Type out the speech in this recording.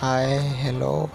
hi hello.